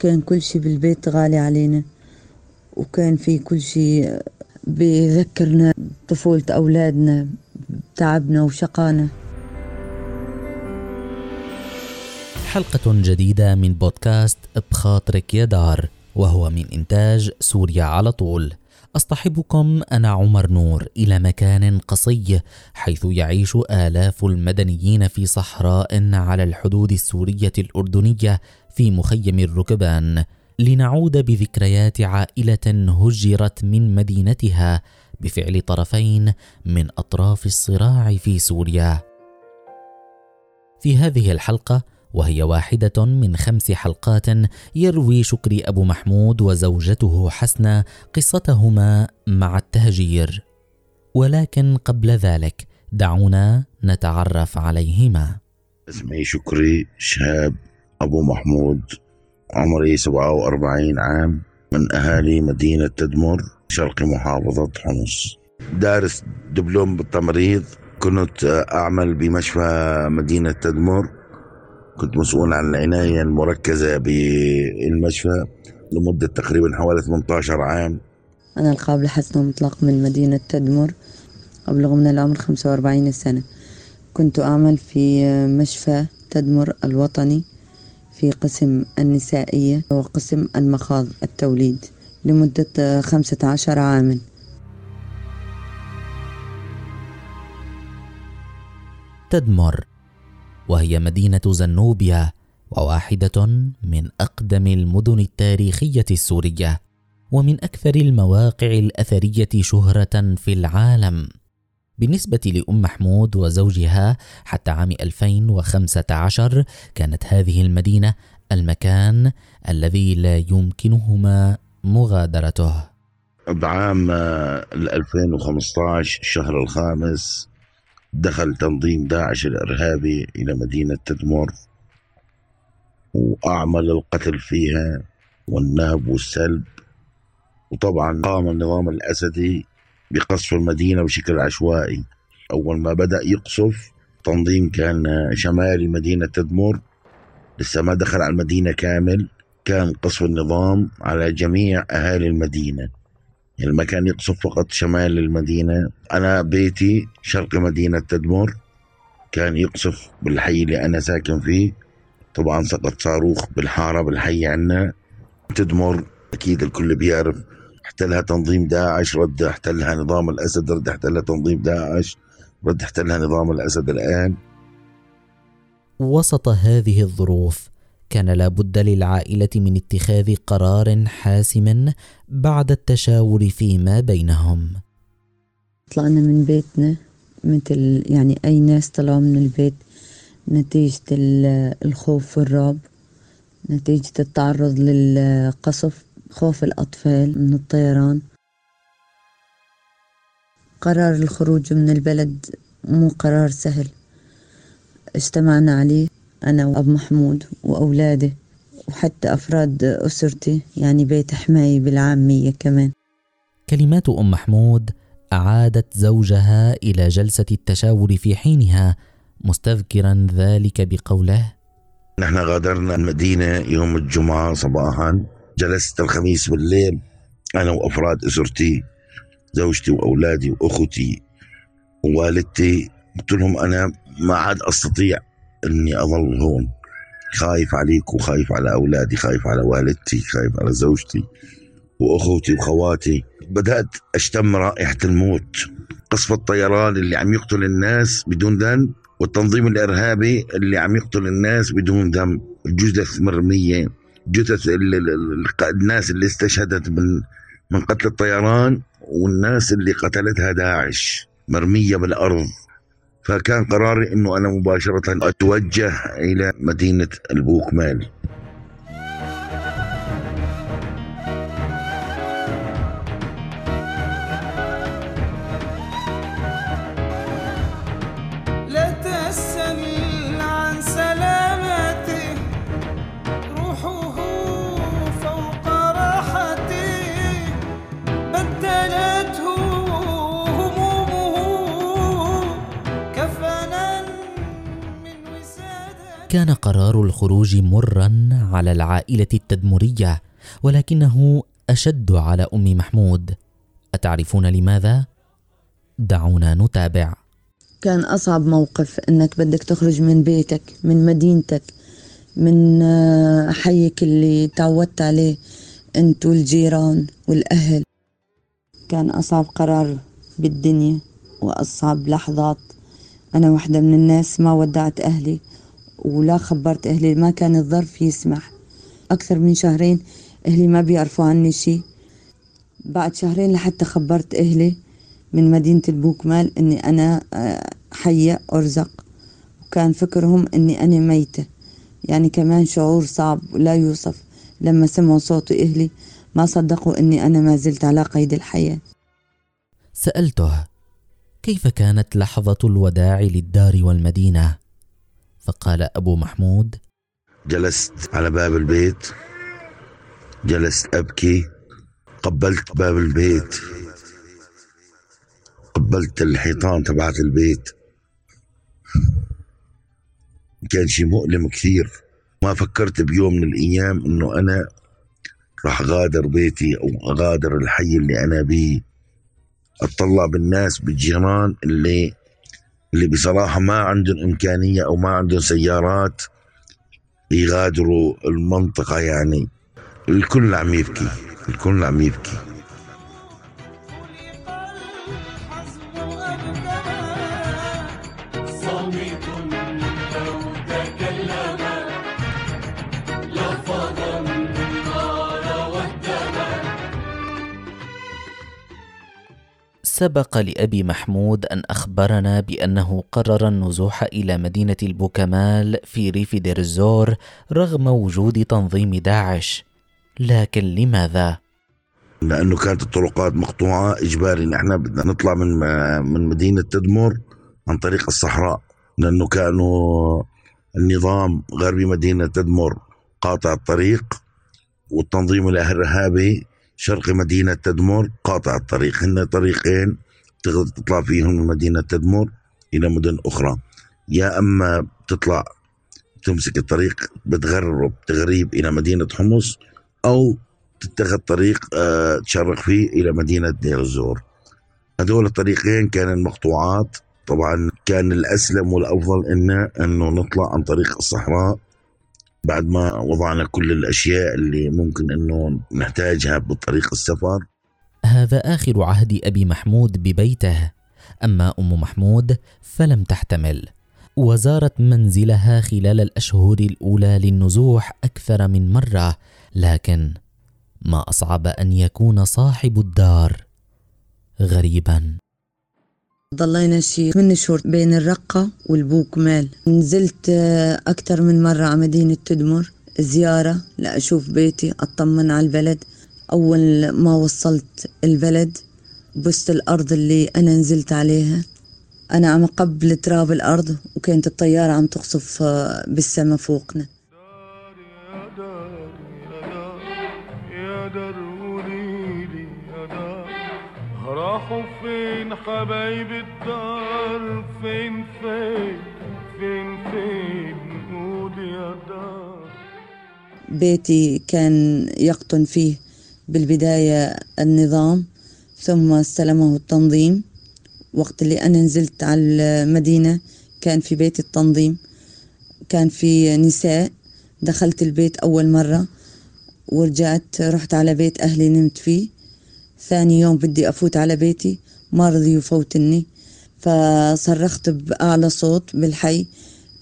كان كل شي بالبيت غالي علينا وكان في كل شي بيذكرنا بطفولة أولادنا تعبنا وشقانا. حلقة جديدة من بودكاست بخاطرك يا دار وهو من إنتاج سوريا على طول. أصطحبكم أنا عمر نور إلى مكان قصي حيث يعيش آلاف المدنيين في صحراء على الحدود السورية الأردنية في مخيم الركبان لنعود بذكريات عائلة هجرت من مدينتها بفعل طرفين من أطراف الصراع في سوريا. في هذه الحلقة وهي واحدة من خمس حلقات يروي شكري أبو محمود وزوجته حسنة قصتهما مع التهجير. ولكن قبل ذلك دعونا نتعرف عليهما. اسمي شكري شهاب أبو محمود عمري 47 عام من أهالي مدينة تدمر شرق محافظة حمص. دارس دبلوم بالتمريض كنت أعمل بمشفى مدينة تدمر. كنت مسؤول عن العناية المركزة بالمشفى لمدة تقريبا حوالي 18 عام. أنا القابلة حسن مطلق من مدينة تدمر أبلغ من العمر 45 سنة. كنت أعمل في مشفى تدمر الوطني في قسم النسائية وقسم المخاض التوليد لمدة 15 عاما. تدمر وهي مدينة زنوبيا وواحدة من أقدم المدن التاريخية السورية ومن أكثر المواقع الأثرية شهرة في العالم. بالنسبة لأم محمود وزوجها حتى عام 2015 كانت هذه المدينة المكان الذي لا يمكنهما مغادرته. بعام 2015 الشهر الخامس دخل تنظيم داعش الإرهابي إلى مدينة تدمر وأعمل القتل فيها والنهب والسلب. وطبعا قام النظام الأسدي بقصف المدينة بشكل عشوائي. أول ما بدأ يقصف تنظيم كان شمالي مدينة تدمر. لسه ما دخل على المدينة كامل كان قصف النظام على جميع أهالي المدينة. يعني ما كان يقصف فقط شمال المدينة. أنا بيتي شرق مدينة تدمر. كان يقصف بالحي اللي أنا ساكن فيه. طبعا سقط صاروخ بالحارة بالحي عنا. تدمر. أكيد الكل بيعرف. احتلها تنظيم داعش رد احتلها نظام الأسد رد احتلها تنظيم داعش رد احتلها نظام الأسد الآن. وسط هذه الظروف كان لابد للعائلة من اتخاذ قرار حاسم بعد التشاور فيما بينهم. طلعنا من بيتنا مثل يعني أي ناس طلعوا من البيت نتيجة الخوف والرعب نتيجة التعرض للقصف خوف الأطفال من الطيران. قرار الخروج من البلد مو قرار سهل اجتمعنا عليه. أنا وأب محمود وأولاده وحتى أفراد أسرتي يعني بيت حماية بالعامية كمان. كلمات أم محمود أعادت زوجها إلى جلسة التشاور في حينها مستذكرا ذلك بقوله نحن غادرنا المدينة يوم الجمعة صباحا جلست الخميس بالليل أنا وأفراد أسرتي زوجتي وأولادي وأختي ووالدتي قلت لهم أنا ما عاد أستطيع إني أظل هون خايف عليك وخايف على أولادي خايف على والدتي خايف على زوجتي وأخوتي وخواتي. بدأت أشتم رائحة الموت. قصف الطيران اللي عم يقتل الناس بدون ذنب والتنظيم الإرهابي اللي عم يقتل الناس بدون ذنب جثث مرميه جثث الناس اللي استشهدت من من قتل الطيران والناس اللي قتلتها داعش. مرمية بالأرض. فكان قراري إنه أنا مباشرة أتوجه إلى مدينة البوكمال. كان قرار الخروج مرا على العائلة التدمرية ولكنه أشد على أم محمود. أتعرفون لماذا؟ دعونا نتابع. كان أصعب موقف إنك بدك تخرج من بيتك من مدينتك من آه، حيك اللي تعودت عليه أنت والجيران والأهل. كان أصعب قرار بالدنيا وأصعب لحظات. أنا واحدة من الناس ما ودعت أهلي. ولا خبرت أهلي ما كان الظرف يسمح. أكثر من شهرين أهلي ما بيعرفوا عني شي بعد شهرين لحتى خبرت أهلي من مدينة البوكمال إني أنا آه، حية أرزق. وكان فكرهم إني أنا ميتة. يعني كمان شعور صعب لا يوصف. لما سمعوا صوت أهلي ما صدقوا إني أنا ما زلت على قيد الحياة. سألته كيف كانت لحظة الوداع للدار والمدينة؟ فقال أبو محمود جلست على باب البيت جلست أبكي قبلت باب البيت قبلت الحيطان تبعت البيت. كان شيء مؤلم كثير. ما فكرت بيوم من الأيام إنه أنا راح غادر بيتي أو أغادر الحي اللي أنا بيه. أطلع بالناس بالجيران اللي اللي بصراحة ما عندهم إمكانية أو ما عندهم سيارات يغادروا المنطقة يعني. الكل عم يبكي الكل عم يبكي. سبق لأبي محمود أن أخبرنا بأنه قرر النزوح إلى مدينة البوكمال في ريف دير الزور رغم وجود تنظيم داعش. لكن لماذا؟ لأنه كانت الطرقات مقطوعة. إجباري نحن بدنا نطلع من من مدينة تدمر عن طريق الصحراء لأنه كانوا النظام غربي مدينة تدمر قاطع الطريق والتنظيم الإرهابي شرقي مدينة تدمر قاطع الطريق هن طريقين تقدر تطلع فيهم من مدينة تدمر إلى مدن أخرى. يا أما بتطلع تمسك الطريق بتغرب تغريب إلى مدينة حمص أو تتخذ طريق آه، تشرق فيه إلى مدينة دير الزور هذول الطريقين كانوا مقطوعات طبعا كان الأسلم والأفضل انه إنه نطلع عن طريق الصحراء. بعد ما وضعنا كل الأشياء اللي ممكن إنه نحتاجها بطريق السفر. هذا آخر عهد أبي محمود ببيته. أما أم محمود فلم تحتمل وزارت منزلها خلال الأشهر الأولى للنزوح أكثر من مرة لكن ما أصعب أن يكون صاحب الدار غريبا. ضلينا شي من شهور بين الرقة والبوكمال نزلت آه، أكثر من مرة على مدينة تدمر. زيارة لأشوف بيتي أطمن على البلد. أول ما وصلت البلد بست الأرض اللي أنا نزلت عليها. أنا عم أقبل تراب الأرض وكانت الطيارة عم تقصف آه، بالسما فوقنا. حبايب الدار فين فين فين فين قول يا دار؟ بيتي كان يقطن فيه بالبداية النظام ثم استلمه التنظيم. وقت اللي أنا نزلت على المدينة كان في بيت التنظيم كان في نساء. دخلت البيت أول مرة ورجعت رحت على بيت أهلي نمت فيه. ثاني يوم بدي أفوت على بيتي ما رضي يفوتني فصرخت بأعلى صوت بالحي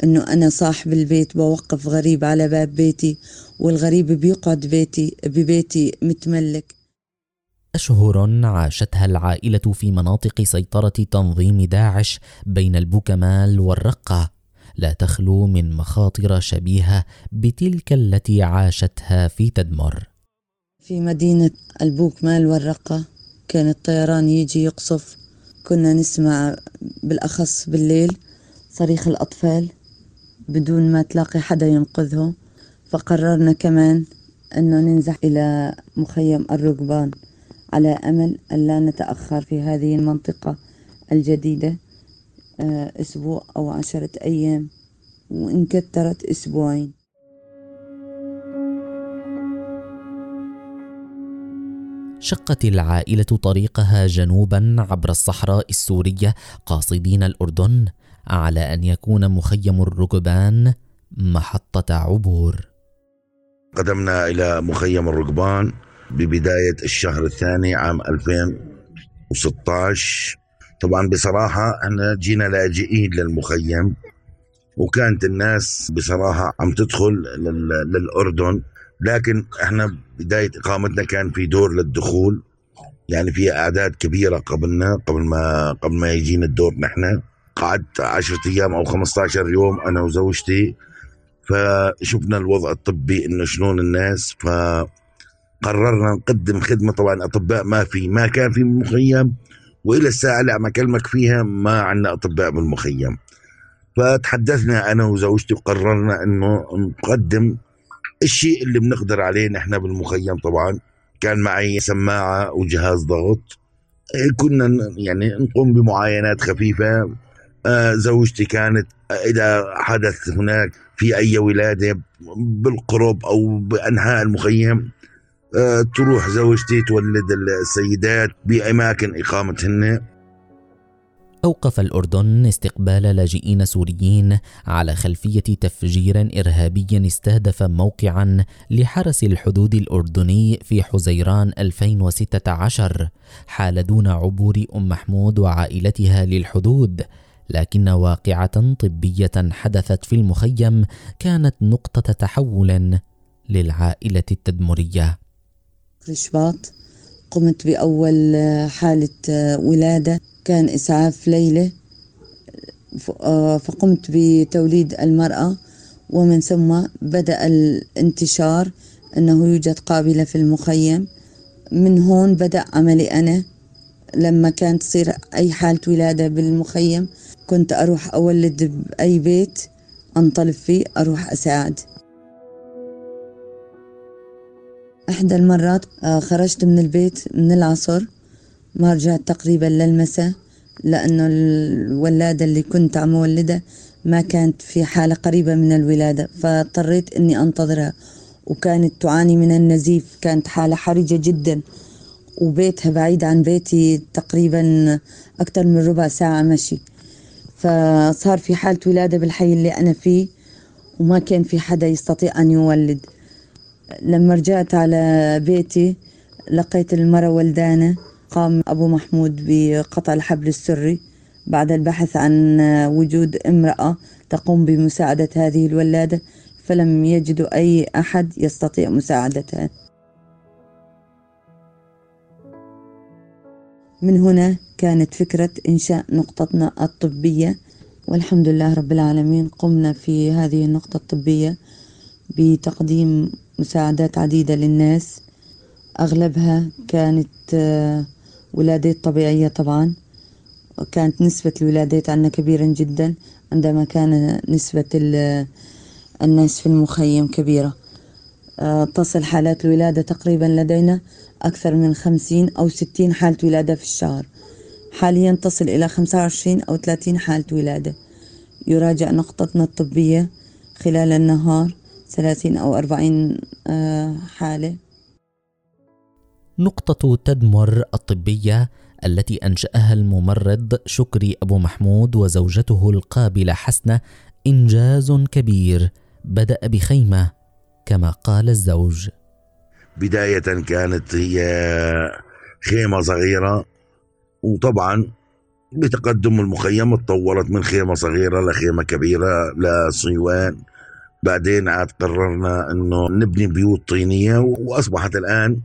إنه أنا صاحب البيت بوقف غريب على باب بيتي والغريب بيقعد بيتي ببيتي متملك. أشهر عاشتها العائلة في مناطق سيطرة تنظيم داعش بين البوكمال والرقة. لا تخلو من مخاطر شبيهة بتلك التي عاشتها في تدمر. في مدينة البوكمال والرقة. كان الطيران يجي يقصف. كنا نسمع بالأخص بالليل صريخ الأطفال بدون ما تلاقي حدا ينقذهم فقررنا كمان أنه ننزح إلى مخيم الركبان على أمل ألا نتأخر في هذه المنطقة الجديدة آه، أسبوع أو عشرة أيام وإن كترت أسبوعين. شقت العائلة طريقها جنوبا عبر الصحراء السورية قاصدين الأردن على أن يكون مخيم الركبان محطة عبور. قدمنا إلى مخيم الركبان ببداية الشهر الثاني عام 2016 طبعا بصراحة إحنا جينا لاجئين للمخيم وكانت الناس بصراحة عم تدخل للأردن. لكن إحنا بداية إقامتنا كان في دور للدخول يعني في أعداد كبيرة قبلنا قبل ما قبل ما يجينا الدور نحن. قعدت عشرة أيام أو 15 يوم أنا وزوجتي فشفنا الوضع الطبي إنه شلون الناس فقررنا نقدم خدمة. طبعا أطباء ما في ما كان في مخيم وإلى الساعة اللي عم اكلمك فيها ما عندنا أطباء بالمخيم. فتحدثنا أنا وزوجتي وقررنا إنه نقدم الشيء اللي بنقدر عليه نحن بالمخيم طبعا. كان معي سماعة وجهاز ضغط. كنا يعني نقوم بمعاينات خفيفة. آه، زوجتي كانت إذا حدث هناك في أي ولادة بالقرب أو بأنحاء المخيم آه، تروح زوجتي تولد السيدات بأماكن إقامتهن أوقف الأردن استقبال لاجئين سوريين على خلفية تفجير إرهابي استهدف موقعا لحرس الحدود الأردني في حزيران 2016 حال دون عبور أم محمود وعائلتها للحدود لكن واقعة طبية حدثت في المخيم كانت نقطة تحول للعائلة التدمرية. في شباط قمت بأول حالة ولادة. كان إسعاف ليلة. فقمت بتوليد المرأة. ومن ثم بدأ الانتشار أنه يوجد قابلة في المخيم. من هون بدأ عملي أنا. لما كانت تصير أي حالة ولادة بالمخيم كنت أروح أولد بأي بيت أنطلب فيه أروح أساعد. إحدى المرات آه، خرجت من البيت من العصر ما رجعت تقريبا للمساء لأنه الولادة اللي كنت عم ولدها ما كانت في حالة قريبة من الولادة فاضطريت إني أنتظرها. وكانت تعاني من النزيف كانت حالة حرجة جدا وبيتها بعيد عن بيتي تقريبا أكثر من ربع ساعة مشي. فصار في حالة ولادة بالحي اللي أنا فيه وما كان في حدا يستطيع أن يولد. لما رجعت على بيتي لقيت المرة ولدانة قام أبو محمود بقطع الحبل السري بعد البحث عن وجود امرأة تقوم بمساعدة هذه الولادة فلم يجدوا أي أحد يستطيع مساعدتها. من هنا كانت فكرة إنشاء نقطتنا الطبية والحمد لله رب العالمين قمنا في هذه النقطة الطبية بتقديم مساعدات عديدة للناس. أغلبها كانت آه، ولادات طبيعية طبعا. كانت نسبة الولادات عندنا كبيرا جدا عندما كان نسبة الناس في المخيم كبيرة. آه، تصل حالات الولادة تقريبا لدينا أكثر من خمسين أو ستين حالة ولادة في الشهر. حاليا تصل إلى خمسة وعشرين أو ثلاثين حالة ولادة. يراجع نقطتنا الطبية خلال النهار. ثلاثين أو أربعين آه، حالة. نقطة تدمر الطبية التي أنشأها الممرض شكري أبو محمود وزوجته القابلة حسنة إنجاز كبير. بدأ بخيمة كما قال الزوج. بداية كانت هي خيمة صغيرة وطبعا بتقدم المخيم تطورت من خيمة صغيرة لخيمة كبيرة لصيوان بعدين عاد قررنا إنه نبني بيوت طينية وأصبحت الآن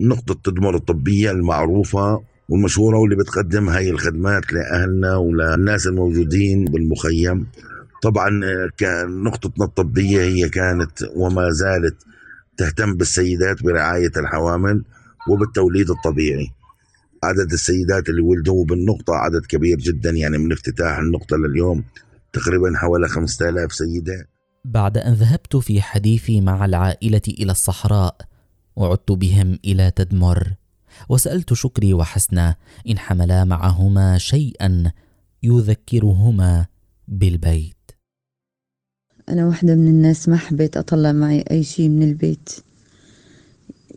نقطة تدمر الطبية المعروفة والمشهورة واللي بتقدم هاي الخدمات لأهلنا وللناس الموجودين بالمخيم. طبعا كان نقطتنا الطبية هي كانت وما زالت تهتم بالسيدات برعاية الحوامل وبالتوليد الطبيعي. عدد السيدات اللي ولدوا بالنقطة عدد كبير جدا يعني من افتتاح النقطة لليوم تقريبا حوالي 5000 سيدة. بعد أن ذهبت في حديثي مع العائلة إلى الصحراء وعدت بهم إلى تدمر. وسألت شكري وحسنه إن حملا معهما شيئا يذكرهما بالبيت. أنا واحدة من الناس ما حبيت أطلع معي أي شي من البيت.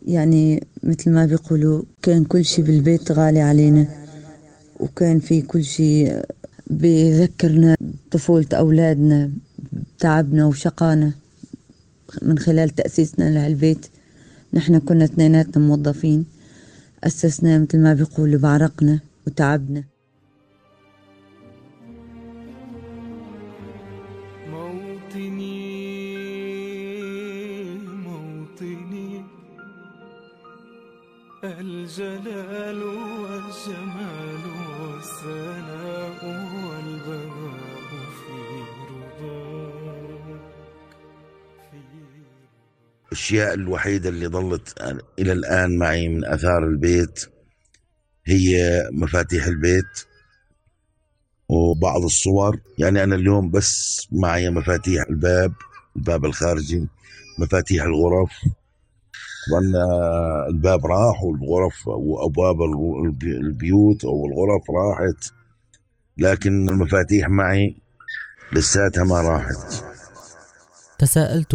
يعني مثل ما بيقولوا كان كل شي بالبيت غالي علينا وكان في كل شي بيذكرنا بطفولة أولادنا. تعبنا وشقانا من خلال تأسيسنا لهالبيت نحن كنا اثنيناتنا موظفين. أسسناه مثل ما بيقولوا بعرقنا وتعبنا. موطني موطني. الجلال والجمال والثناء والبهاء الأشياء الوحيدة اللي ظلت إلى الآن معي من أثار البيت هي مفاتيح البيت وبعض الصور. يعني أنا اليوم بس معي مفاتيح الباب الباب الخارجي مفاتيح الغرف. طبعا آه، الباب راح والغرف وأبواب البي- البيوت أو الغرف راحت لكن المفاتيح معي لساتها ما راحت. تساءلت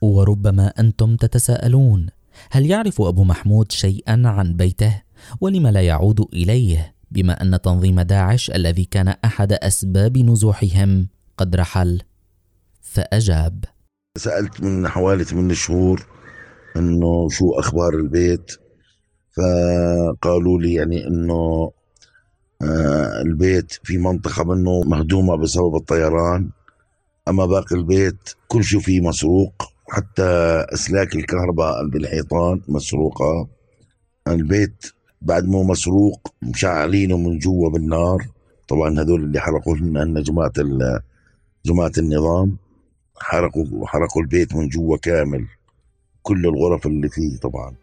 وربما أنتم تتساءلون هل يعرف أبو محمود شيئا عن بيته؟ ولم لا يعود إليه؟ بما أن تنظيم داعش الذي كان أحد أسباب نزوحهم قد رحل. فأجاب سألت من حوالي 8 شهور إنه شو أخبار البيت فقالوا لي يعني إنه آه البيت في منطقة منه مهدومة بسبب الطيران أما باقي البيت كل شيء فيه مسروق. حتى أسلاك الكهرباء بالحيطان مسروقة. البيت بعد مو مسروق مشعلينه من جوا بالنار. طبعا هذول اللي حرقوا لنا جماعة جماعة النظام حرقوا حرقوا البيت من جوا كامل. كل الغرف اللي فيه طبعا.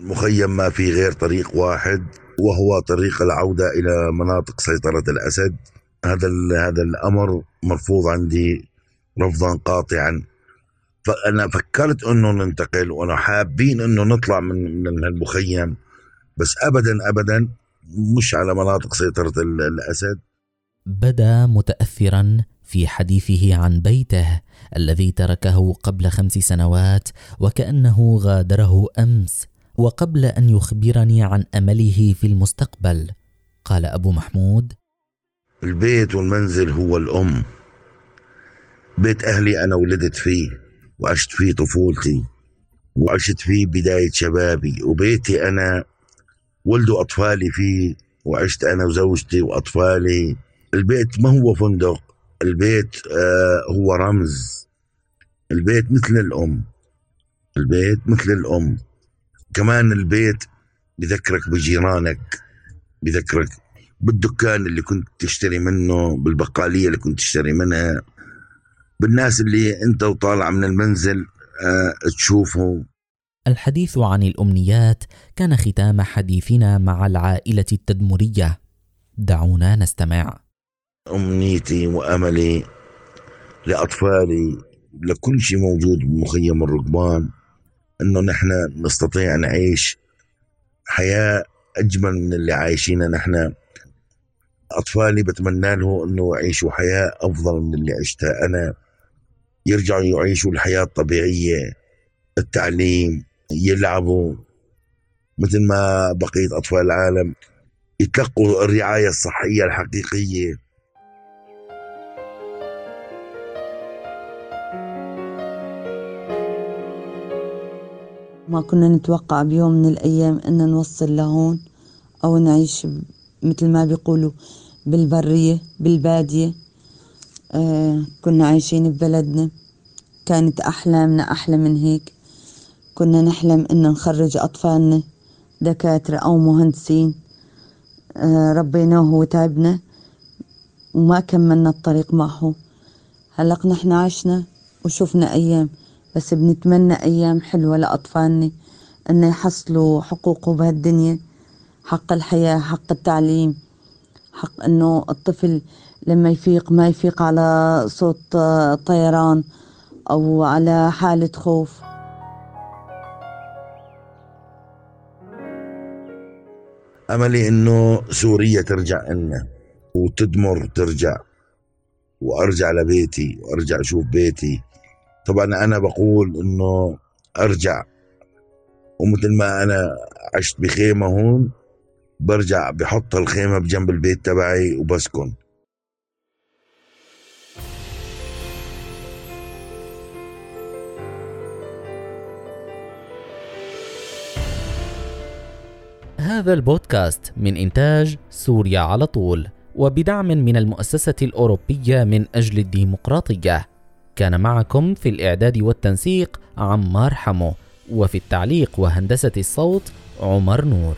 المخيم ما في غير طريق واحد وهو طريق العودة إلى مناطق سيطرة الأسد. هذا هذا الأمر مرفوض عندي رفضا قاطعا. فأنا فكرت أنه ننتقل وأنا حابين أنه نطلع من من المخيم بس أبدا أبدا مش على مناطق سيطرة ال- الأسد. بدا متاثرا في حديثه عن بيته الذي تركه قبل خمس سنوات وكأنه غادره أمس وقبل أن يخبرني عن أمله في المستقبل. قال أبو محمود البيت والمنزل هو الأم. بيت أهلي أنا ولدت فيه. وعشت فيه طفولتي وعشت فيه بداية شبابي وبيتي أنا ولدوا أطفالي فيه وعشت أنا وزوجتي وأطفالي. البيت ما هو فندق البيت آه هو رمز. البيت مثل الأم. البيت مثل الأم. كمان البيت بذكرك بجيرانك بذكرك بالدكان اللي كنت تشتري منه بالبقالية اللي كنت تشتري منها. بالناس اللي انت وطالع من المنزل آه تشوفهم. الحديث عن الأمنيات كان ختام حديثنا مع العائلة التدمرية. دعونا نستمع. أمنيتي وأملي لأطفالي لكل شيء موجود بمخيم الركبان إنه نحن نستطيع نعيش حياة أجمل من اللي عايشينها نحن. أطفالي بتمنى له إنه يعيشوا حياة أفضل من اللي عشتها أنا. يرجعوا يعيشوا الحياة الطبيعية التعليم يلعبوا. مثل ما بقية أطفال العالم يتلقوا الرعاية الصحية الحقيقية. ما كنا نتوقع بيوم من الأيام أن نوصل لهون أو نعيش مثل ما بيقولوا بالبرية بالبادية. كنا عايشين ببلدنا. كانت أحلامنا أحلى من هيك. كنا نحلم أن نخرج أطفالنا دكاترة أو مهندسين. آه ربيناه وتعبنا وما كملنا الطريق معه. هلق نحن عشنا وشفنا أيام بس بنتمنى أيام حلوة لأطفالنا أن يحصلوا حقوقه بهالدنيا. حق الحياة حق التعليم حق أنه الطفل لما يفيق ما يفيق على صوت آه، طيران أو على حالة خوف. أملي إنه سوريا ترجع لنا وتدمر ترجع وأرجع لبيتي وأرجع أشوف بيتي. طبعا أنا بقول إنه أرجع ومثل ما أنا عشت بخيمة هون برجع بحط الخيمة بجنب البيت تبعي وبسكن. هذا البودكاست من إنتاج سوريا على طول وبدعم من المؤسسة الأوروبية من أجل الديمقراطية. كان معكم في الإعداد والتنسيق عمار حمو وفي التعليق وهندسة الصوت عمر نور.